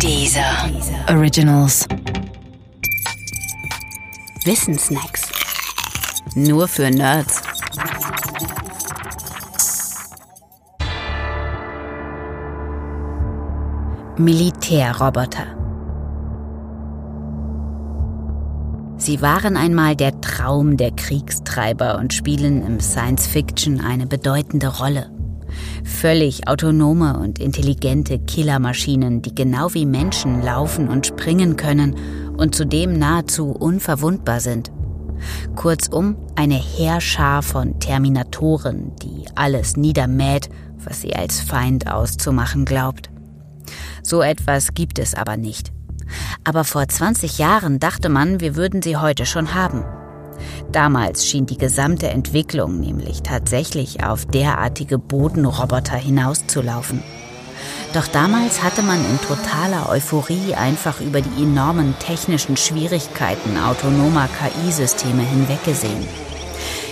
Dieser Originals. Wissensnacks. Nur für Nerds. Militärroboter. Sie waren einmal der Traum der Kriegstreiber und spielen im Science Fiction eine bedeutende Rolle. Völlig autonome und intelligente Killermaschinen, die genau wie Menschen laufen und springen können und zudem nahezu unverwundbar sind. Kurzum, eine Heerschar von Terminatoren, die alles niedermäht, was sie als Feind auszumachen glaubt. So etwas gibt es aber nicht. Aber vor 20 Jahren dachte man, wir würden sie heute schon haben. Damals schien die gesamte Entwicklung nämlich tatsächlich auf derartige Bodenroboter hinauszulaufen. Doch damals hatte man in totaler Euphorie einfach über die enormen technischen Schwierigkeiten autonomer KI-Systeme hinweggesehen.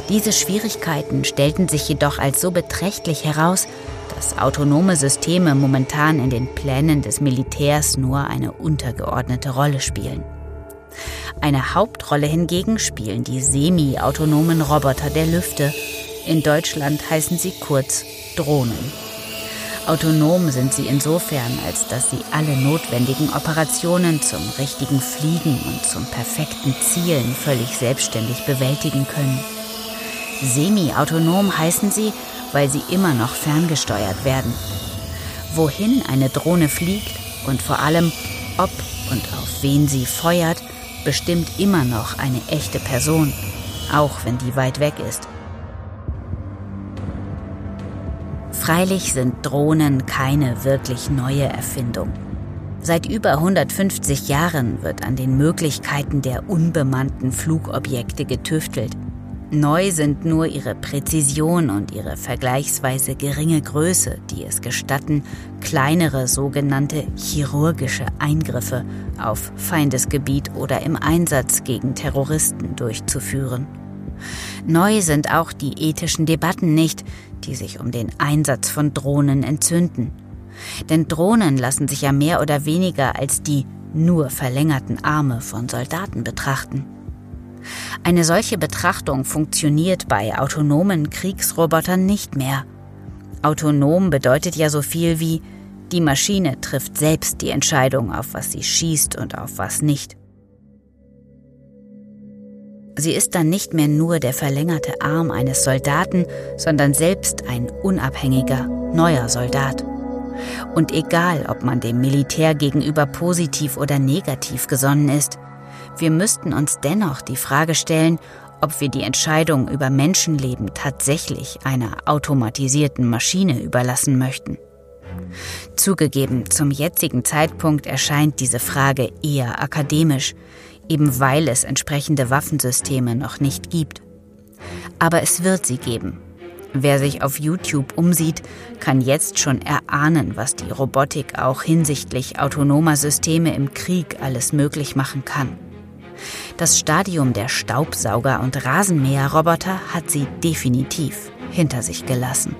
Diese Schwierigkeiten stellten sich jedoch als so beträchtlich heraus, dass autonome Systeme momentan in den Plänen des Militärs nur eine untergeordnete Rolle spielen. Eine Hauptrolle hingegen spielen die semi-autonomen Roboter der Lüfte. In Deutschland heißen sie kurz Drohnen. Autonom sind sie insofern, als dass sie alle notwendigen Operationen zum richtigen Fliegen und zum perfekten Zielen völlig selbstständig bewältigen können. Semi-autonom heißen sie, weil sie immer noch ferngesteuert werden. Wohin eine Drohne fliegt und vor allem ob und auf wen sie feuert, bestimmt immer noch eine echte Person, auch wenn die weit weg ist. Freilich sind Drohnen keine wirklich neue Erfindung. Seit über 150 Jahren wird an den Möglichkeiten der unbemannten Flugobjekte getüftelt. Neu sind nur ihre Präzision und ihre vergleichsweise geringe Größe, die es gestatten, kleinere sogenannte chirurgische Eingriffe auf Feindesgebiet oder im Einsatz gegen Terroristen durchzuführen. Neu sind auch die ethischen Debatten nicht, die sich um den Einsatz von Drohnen entzünden. Denn Drohnen lassen sich ja mehr oder weniger als die nur verlängerten Arme von Soldaten betrachten. Eine solche Betrachtung funktioniert bei autonomen Kriegsrobotern nicht mehr. Autonom bedeutet ja so viel wie, die Maschine trifft selbst die Entscheidung, auf was sie schießt und auf was nicht. Sie ist dann nicht mehr nur der verlängerte Arm eines Soldaten, sondern selbst ein unabhängiger, neuer Soldat. Und egal, ob man dem Militär gegenüber positiv oder negativ gesonnen ist, wir müssten uns dennoch die Frage stellen, ob wir die Entscheidung über Menschenleben tatsächlich einer automatisierten Maschine überlassen möchten. Zugegeben, zum jetzigen Zeitpunkt erscheint diese Frage eher akademisch, eben weil es entsprechende Waffensysteme noch nicht gibt. Aber es wird sie geben. Wer sich auf YouTube umsieht, kann jetzt schon erahnen, was die Robotik auch hinsichtlich autonomer Systeme im Krieg alles möglich machen kann. Das Stadium der Staubsauger- und Rasenmäherroboter hat sie definitiv hinter sich gelassen.